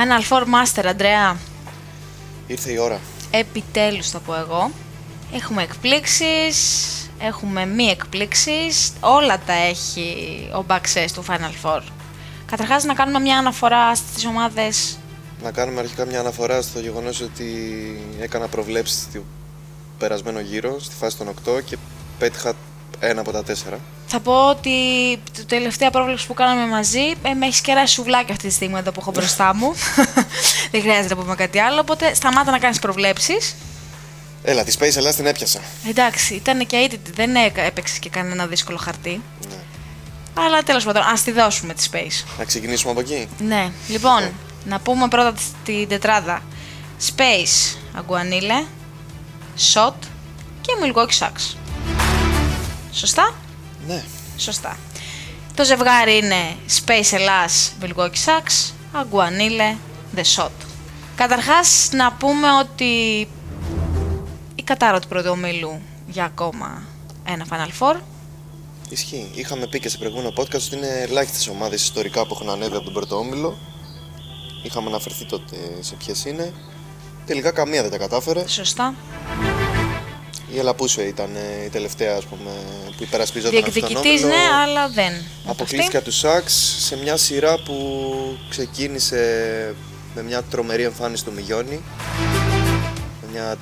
Final Four Master, Αντρέα. Ήρθε η ώρα. Επιτέλους θα πω εγώ. Έχουμε εκπλήξεις, έχουμε μη εκπλήξεις, όλα τα έχει ο Backsess του Final Four. Καταρχάς να κάνουμε μια αναφορά στις ομάδες Να κάνουμε αρχικά μια αναφορά στο γεγονός ότι έκανα προβλέψεις στο περασμένο γύρο, στη φάση των 8 και πέτυχα ένα από τα τέσσερα. Θα πω ότι το τελευταία πρόβλεψη που κάναμε μαζί ε, με έχεις κεράσει σουβλάκι αυτή τη στιγμή εδώ που έχω μπροστά μου. Δεν χρειάζεται να πούμε κάτι άλλο. Οπότε σταμάτα να κάνεις προβλέψεις. Έλα, τη Space Ελλάς την έπιασα. Εντάξει, ήταν και αίτητη. Δεν έκα- έπαιξε και κανένα δύσκολο χαρτί. Ναι. Αλλά τέλος πάντων, ας τη δώσουμε τη Space. Να ξεκινήσουμε από εκεί. Ναι, λοιπόν, να πούμε πρώτα τη- την τετράδα. Space, Αγκουανίλε, Shot και Milwaukee Sucks. Σωστά; Ναι. Σωστά. Το ζευγάρι είναι Space Ελλάς, Milwaukee Sucks, Αγκουανίλε, The Shot. Καταρχάς να πούμε ότι η κατάρα του πρώτου ομίλου για ακόμα ένα Final Four. Ισχύει. Είχαμε πει και σε προηγούμενο podcast ότι είναι ελάχιστες ομάδες ιστορικά που έχουν ανέβει από τον πρώτο όμιλο. Είχαμε αναφερθεί τότε σε ποιες είναι. Τελικά καμία δεν τα κατάφερε. Σωστά. Η Ελαπούσιο ήταν ε, η τελευταία ας πούμε, που υπερασπιζόταν αυτόν τον Διεκδικητής όμιλο. ναι, αλλά δεν. Αποκλείστηκε από τους Σάξ σε μια σειρά που ξεκίνησε με μια τρομερή εμφάνιση του Μιγιόνι. Με μια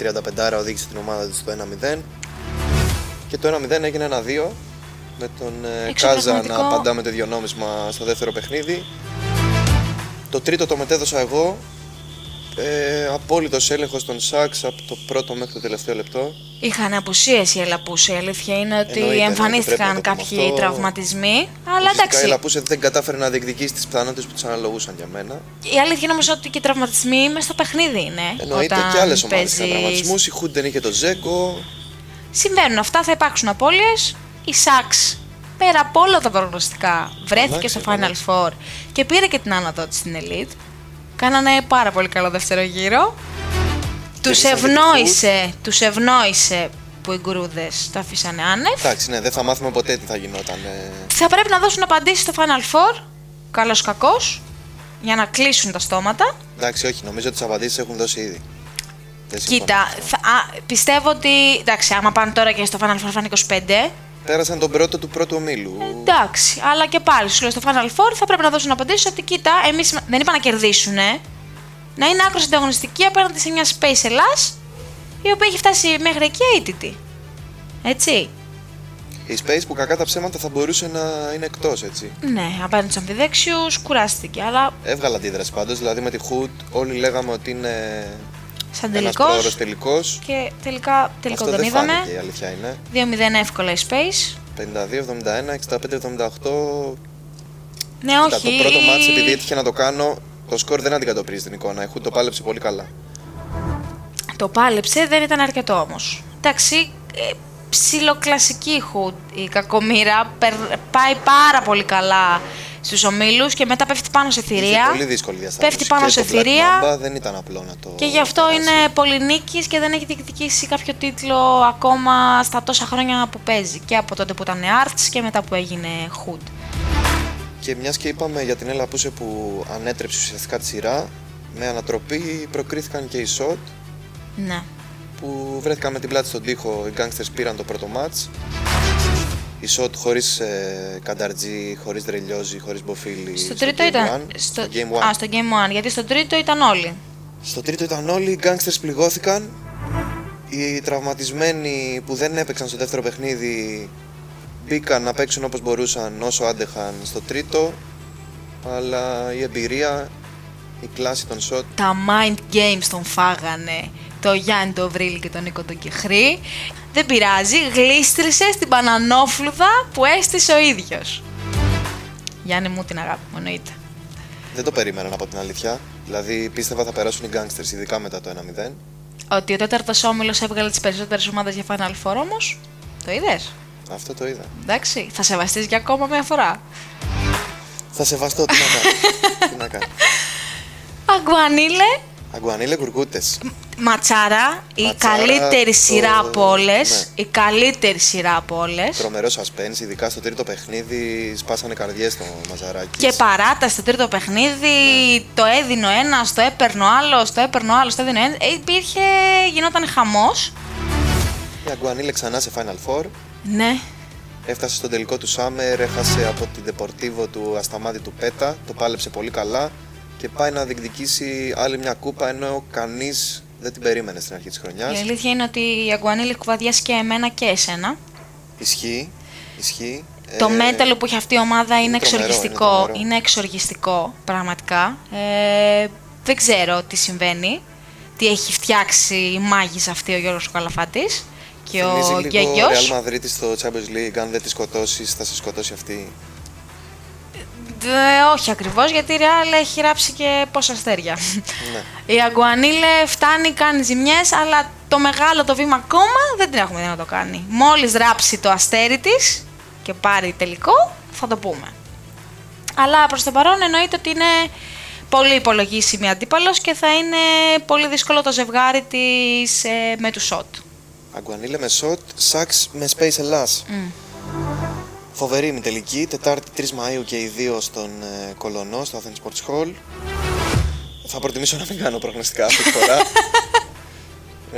35 οδήγησε την ομάδα του στο 1-0. Και το 1-0 έγινε 1-2 με τον ε, Κάζα να Εξωπραγματικό. απαντά με το ίδιο νόμισμα στο δεύτερο παιχνίδι. Το τρίτο το μετέδωσα εγώ. Ε, απόλυτος έλεγχος των Σάξ από το πρώτο μέχρι το τελευταίο λεπτό. Είχαν απουσίες οι Ελαπούς. Η αλήθεια είναι ότι Εννοείται, ναι, δεν πρέπει εμφανίστηκαν να το πούμε κάποιοι αυτό. τραυματισμοί. Αλλά Φυσικά εντάξει. η Λαπούσε δεν κατάφερε να διεκδικήσει τις πιθανότητες που της αναλογούσαν για μένα. Η αλήθεια είναι όμως ότι και οι τραυματισμοί μέσα στο παιχνίδι είναι. Εννοείται Όταν και άλλες ομάδες είχαν παίζεις- τραυματισμούς. Η Χούντ δεν είχε το Ζέγκο. Συμβαίνουν αυτά, θα υπάρξουν απώλειες. Η Σάξ, πέρα από όλα τα προγνωστικά, βρέθηκε Εντάξει, στο Final εντάξει. Four και πήρε και την άνοδο της στην Elite. Κάνανε πάρα πολύ καλό δεύτερο γύρο. Τους Κερδίσαν και τη ευνόησε, τους ευνόησε που οι γκουρούδες το αφήσανε άνευ. Εντάξει, ναι, δεν θα μάθουμε ποτέ τι θα γινόταν. ε. Θα πρέπει να δώσουν απαντήσεις στο Final Four, καλός κακός, για να κλείσουν τα στόματα. Εντάξει, όχι, νομίζω ότι τις απαντήσεις έχουν δώσει ήδη. Δεν συμφωνώ. Κοίτα, θα, α, πιστεύω ότι. Εντάξει, άμα πάνε τώρα και στο Final Four θα είναι 25. Πέρασαν τον πρώτο του πρώτου ομίλου. Εντάξει, αλλά και πάλι σου λέω στο Final Four θα πρέπει να δώσουν απαντήσεις ότι κοίτα, εμείς δεν είπα να κερδίσουν, να είναι άκρος ανταγωνιστική απέναντι σε μια Space Ελλάς η οποία έχει φτάσει μέχρι εκεί αίτητη. Έτσι. Η Space που κακά τα ψέματα θα μπορούσε να είναι εκτός, έτσι. Ναι, απέναντι στους αμφιδέξιους κουράστηκε, αλλά Έβγαλε αντίδραση πάντως. Δηλαδή με τη Χούντ όλοι λέγαμε ότι είναι σαν ένας τελικό. πρόωρος τελικός. Και τελικά τελικό Αυτό τον δεν είδαμε. φάνηκε, η αλήθεια είναι. 2-0 εύκολα η Space. 52-71, 65-78. Ναι, Κοίτα, όχι. το πρώτο μάτς επειδή έτυχε να το κάνω, το σκορ δεν αντικατοπτρίζει την εικόνα. Η Χούντ το πάλεψε πολύ καλά. Το πάλεψε, δεν ήταν αρκετό όμως. Εντάξει, ε, ψιλοκλασική η Hood, η κακομήρα. περ- πάει πάρα πολύ καλά στους ομίλους και μετά πέφτει πάνω σε Είχε θηρία. πολύ δύσκολη διασταύρωση. Πέφτει πάνω Και σε το Black θηρία. Mamba δεν ήταν απλό να το. Και γι' αυτό περάσει. είναι πολυνίκης και δεν έχει διεκδικήσει κάποιο τίτλο ακόμα στα τόσα χρόνια που παίζει. Και από τότε που ήταν Arts και μετά που έγινε Hood. Και μιας και είπαμε για την Έλα Πούσε που ανέτρεψε ουσιαστικά τη σειρά, με ανατροπή προκρίθηκαν και οι Shot Ναι. που βρέθηκαν με την πλάτη στον τοίχο. Οι Gangsters πήραν το πρώτο μάτς. Οι Shot χωρίς ε, Κανταρτζή, χωρίς Ρελιόζη, χωρίς Μποφίλη. Στο τρίτο Game ήταν. One. Στο... στο Game 1. Α, στο Game 1, γιατί στο τρίτο ήταν όλοι. Στο τρίτο ήταν όλοι, οι Gangsters πληγώθηκαν. Οι τραυματισμένοι που δεν έπαιξαν στο δεύτερο παιχνίδι μπήκαν να παίξουν όπως μπορούσαν όσο άντεχαν στο τρίτο. Αλλά η εμπειρία, η κλάση των shot Τα mind games τον φάγανε το Γιάννη το Βρύλι και τον Νίκο τον Κεχρή. Δεν πειράζει, γλίστρησε στην πανανόφλουδα που έστησε ο ίδιος. Γιάννη μου την αγάπη μου, εννοείται. δεν το περίμεναν από την αλήθεια. Δηλαδή πίστευα θα περάσουν οι Gangsters, ειδικά μετά το 1-0. Ότι ο τέταρτος όμιλος έβγαλε τις περισσότερες ομάδες για Final Four όμως. Το είδες; Αυτό το είδα. Εντάξει, θα σεβαστείς για ακόμα μια φορά. Θα σεβαστώ τι να κάνω. τι να κάνω. Αγκουανίλε, Αγκουανίλε κουρκούτε. Ματσάρα, η Ματσάρα, καλύτερη το- σειρά από όλες. ναι. Η καλύτερη σειρά από όλες. Τρομερό suspense, ειδικά στο τρίτο παιχνίδι σπάσανε καρδιές το Μαζαράκι. Και παράταση στο τρίτο παιχνίδι, το έδινε ο ένας, το έπαιρνε ο άλλος, το έπαιρνε ο άλλος, το έδινε ο ένας. Ε, Υπήρχε, γινόταν χαμός. Η Αγκουανίλε ξανά σε Final Four. Ναι, Έφτασε στον τελικό του Summer, έχασε από την Deportivo του ασταμάτη του Πέτα, το πάλεψε πολύ καλά και πάει να διεκδικήσει άλλη μια κούπα ενώ κανείς δεν την περίμενες στην αρχή της η χρονιάς. αλήθεια είναι ότι η Αγκουανίλη έχει κουβαδιάσει και εμένα και εσένα. Ισχύει, ισχύει. Το Ε, μέταλλο που έχει αυτή η ομάδα είναι, είναι τρομερό, εξοργιστικό. είναι τρομερό. Είναι, εξοργιστικό, πραγματικά. Ε, δεν ξέρω τι συμβαίνει. Τι έχει φτιάξει η μάγισσα αυτή ο Γιώργος Καλαφάτης και θυμίζει ο λίγο Γκέγκιος. Real Madrid στο Champions League, αν δεν τη σκοτώσεις θα σε σκοτώσει αυτή. Δε, όχι ακριβώς, γιατί η Real έχει ράψει και πόσα αστέρια. Ναι. Η Αγκουανίλε φτάνει, κάνει ζημιές, αλλά το μεγάλο το βήμα ακόμα δεν την έχουμε δει να το κάνει. Μόλις ράψει το αστέρι της και πάρει τελικό, θα το πούμε. Αλλά προς το παρόν εννοείται ότι είναι πολύ υπολογίσιμη αντίπαλος και θα είναι πολύ δύσκολο το ζευγάρι της ε, με του Σότ. Αγκουανίλε με Σοτ, Σάξ με Space Ελλάς. Φοβερή ημιτελική, Τετάρτη 3 Μαΐου και οι δύο στον ε, Κολονό, στο Athens Sports Hall. Θα προτιμήσω να μην κάνω προγνωστικά αυτή τη φορά.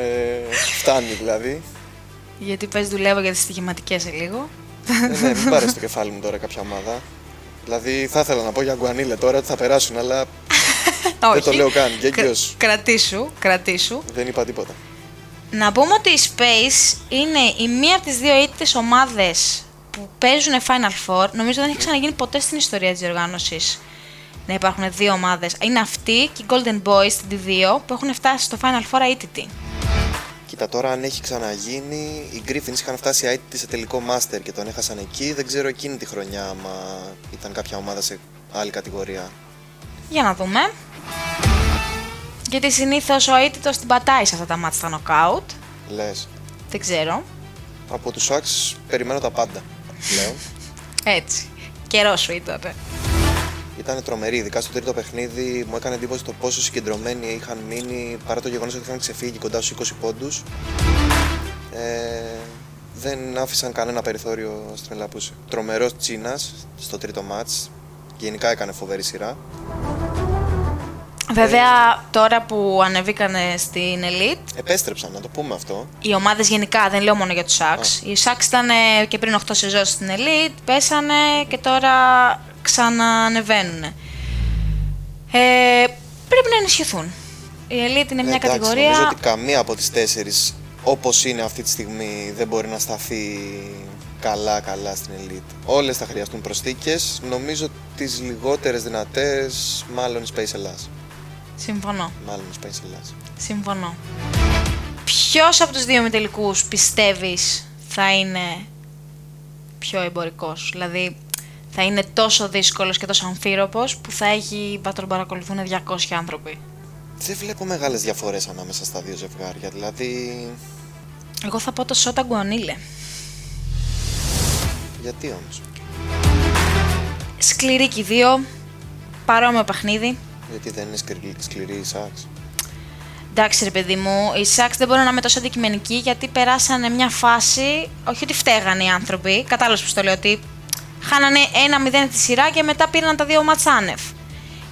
ε, φτάνει δηλαδή. Γιατί πες δουλεύω για τις στοιχηματικές σε λίγο. ε, ναι, μην πάρεις στο κεφάλι μου τώρα κάποια ομάδα. Δηλαδή θα ήθελα να πω για Αγκουανίλε τώρα ότι θα περάσουν, αλλά δεν το Όχι. λέω καν. Κρα- Γκέγκιος, κρατήσου, κρατήσου. δεν είπα τίποτα. Να πούμε ότι η Space είναι η μία από τις δύο ήττες ομάδες που παίζουν Final Four. Νομίζω δεν έχει ξαναγίνει ποτέ στην ιστορία της διοργάνωσης να υπάρχουν δύο ομάδες. Είναι αυτή και οι Golden Boys στην T2 που έχουν φτάσει στο Final Four αίτητοι. Κοίτα τώρα αν έχει ξαναγίνει, οι Griffins είχαν φτάσει αίτητη σε τελικό Master και τον έχασαν εκεί. Δεν ξέρω εκείνη τη χρονιά άμα ήταν κάποια ομάδα σε άλλη κατηγορία. Για να δούμε. Γιατί συνήθως ο αίτητος την πατάει σε αυτά τα μάτια στα knockout. Λες. Δεν ξέρω. Από τους Sacks περιμένω τα πάντα, λέω. Έτσι. Καιρός σου ήταν. Ήταν τρομερή, ειδικά στο τρίτο παιχνίδι. Μου έκανε εντύπωση το πόσο συγκεντρωμένοι είχαν μείνει παρά το γεγονός ότι είχαν ξεφύγει κοντά στους 20 πόντους. Ε, δεν άφησαν κανένα περιθώριο στην Ελαπούση. Τρομερός Τσίνας στο τρίτο μάτς. Γενικά έκανε φοβερή σειρά. Βέβαια, τώρα που ανεβήκανε στην Elite, Επέστρεψαν, να το πούμε αυτό. οι ομάδες γενικά, δεν λέω μόνο για τους Sacks. Οι Sacks ήταν ε, και πριν 8 σεζόν στην Elite, πέσανε και τώρα ξανανεβαίνουν. Ε, πρέπει να ενισχυθούν. Η Elite είναι μια Εντάξει, κατηγορία... Νομίζω ότι καμία από τις τέσσερις όπως είναι αυτή τη στιγμή δεν μπορεί να σταθεί καλά καλά στην Elite. Όλες θα χρειαστούν προσθήκες. Νομίζω τις λιγότερες δυνατές μάλλον η Space Ελλάς. Συμφωνώ. Μάλλον η Space Ελλάς. Συμφωνώ. Ποιος από τους δύο μετελικούς πιστεύεις θα είναι πιο εμπορικός, δηλαδή θα είναι τόσο δύσκολος και τόσο αμφίροπος που θα έχει, θα τον παρακολουθούν 200 άνθρωποι; Δεν βλέπω μεγάλες διαφορές ανάμεσα στα δύο ζευγάρια. Δηλαδή, Εγώ θα πω το Σότα Γκουανίλε. γιατί όμως; Σκληρή και οι δύο, παρόμοιο παιχνίδι. Γιατί δεν είναι σκληρή, σκληρή η Sacks. Εντάξει ρε παιδί μου, οι Σάξ δεν μπορούν να είναι τόσο αντικειμενικοί γιατί περάσανε μια φάση, όχι ότι φταίγανε οι άνθρωποι, κατάλαβες που το λέω, ότι χάνανε ένα 0 τη σειρά και μετά πήραν τα δύο μάτς άνευ.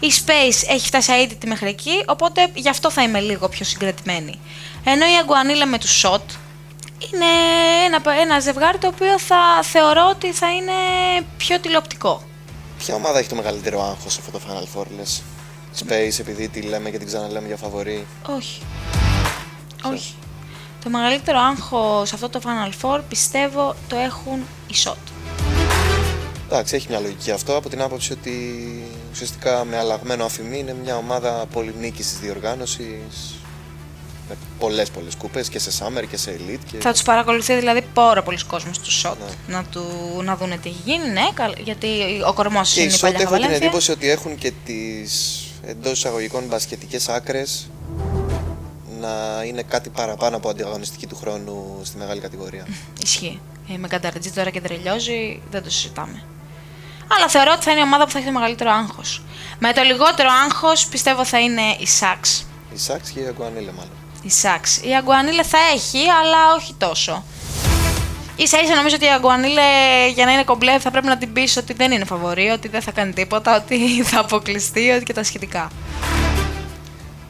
Η Space έχει φτάσει αίτητη μέχρι εκεί, οπότε γι' αυτό θα είμαι λίγο πιο συγκρατημένη. Ενώ η Αγκουανίλα με τους Σοτ είναι ένα, ένα ζευγάρι το οποίο θα θεωρώ ότι θα είναι πιο τηλεοπτικό. Ποια ομάδα έχει το μεγαλύτερο άγχος σε αυτό το Final Four, λες; Space, επειδή τη λέμε και την ξαναλέμε για φαβορή. Όχι. Όχι. Το μεγαλύτερο άγχος σε αυτό το Final Four πιστεύω το έχουν οι Shot. Εντάξει, έχει μια λογική αυτό από την άποψη ότι ουσιαστικά με αλλαγμένο αφημί είναι μια ομάδα πολυνίκης της διοργάνωσης με πολλές πολλές κούπες και σε Summer και σε Elite και Θα τους παρακολουθεί δηλαδή πάρα πολλοί κόσμος τους Shot Ναι. να, του, να δούνε τι έχει γίνει, ναι, καλ- γιατί ο κορμός και οι είναι η Shot παλιά έχω την Χαβαλένθια. εντύπωση ότι έχουν και τις εντός εισαγωγικών μπασκετικές άκρες να είναι κάτι παραπάνω από ανταγωνιστική του χρόνου στη μεγάλη κατηγορία. Ισχύει. Ε, με Κανταρτζή τώρα και τρελιόζει, δεν το συζητάμε. Αλλά θεωρώ ότι θα είναι η ομάδα που θα έχει το μεγαλύτερο άγχος. Με το λιγότερο άγχος πιστεύω θα είναι η Sacks. Η Sacks και η Αγκουανίλε μάλλον. Η Σάξ. Η Αγκουανίλε θα έχει, αλλά όχι τόσο. Σα ίσα νομίζω ότι η Αγκουανίλε για να είναι κομπλέ θα πρέπει να την πει ότι δεν είναι φαβορή, ότι δεν θα κάνει τίποτα, ότι θα αποκλειστεί ότι και τα σχετικά.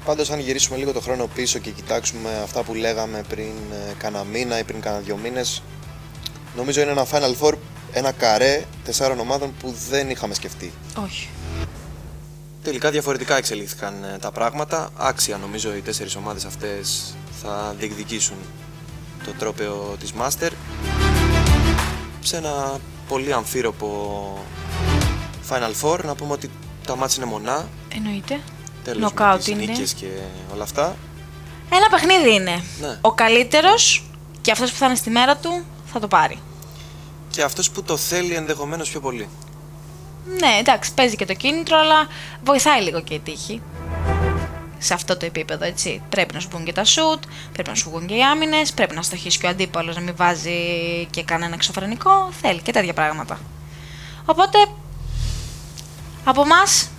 Πάντως, αν γυρίσουμε λίγο το χρόνο πίσω και κοιτάξουμε αυτά που λέγαμε πριν ε, κάνα μήνα ή πριν κάνα δύο μήνες, νομίζω είναι ένα Final Four, ένα καρέ τεσσάρων ομάδων που δεν είχαμε σκεφτεί. Όχι. Τελικά διαφορετικά εξελίχθηκαν ε, τα πράγματα. Άξια νομίζω οι τέσσερις ομάδες αυτές θα διεκδικήσουν το τρόπαιο της Master σε ένα πολύ αμφίροπο Final Four. Να πούμε ότι τα μάτς είναι μονά. Εννοείται. Τέλος με τις νίκες και όλα αυτά. Ένα παιχνίδι είναι. Ναι. Ο καλύτερος και αυτός που θα είναι στη μέρα του θα το πάρει. Και αυτός που το θέλει ενδεχομένως πιο πολύ. Ναι, εντάξει, παίζει και το κίνητρο, αλλά βοηθάει λίγο και η τύχη. Σε αυτό το επίπεδο, έτσι. Πρέπει να σου βγουν και τα σουτ, πρέπει να σου βγουν και οι άμυνες, πρέπει να στοχίσει και ο αντίπαλος να μην βάζει και κανένα εξωφρενικό. Θέλει και τέτοια πράγματα. Οπότε, από εμάς,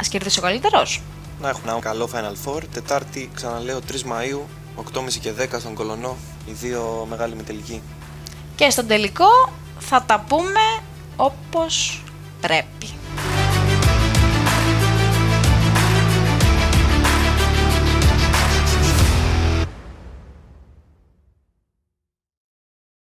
ας κερδίσει ο καλύτερος. Να έχουμε ένα καλό Final Four. Τετάρτη, ξαναλέω, 3 Μαου, 8.30 και 10 στον Κολονό. Οι δύο μεγάλοι με τελική. Και στον τελικό θα τα πούμε όπως πρέπει.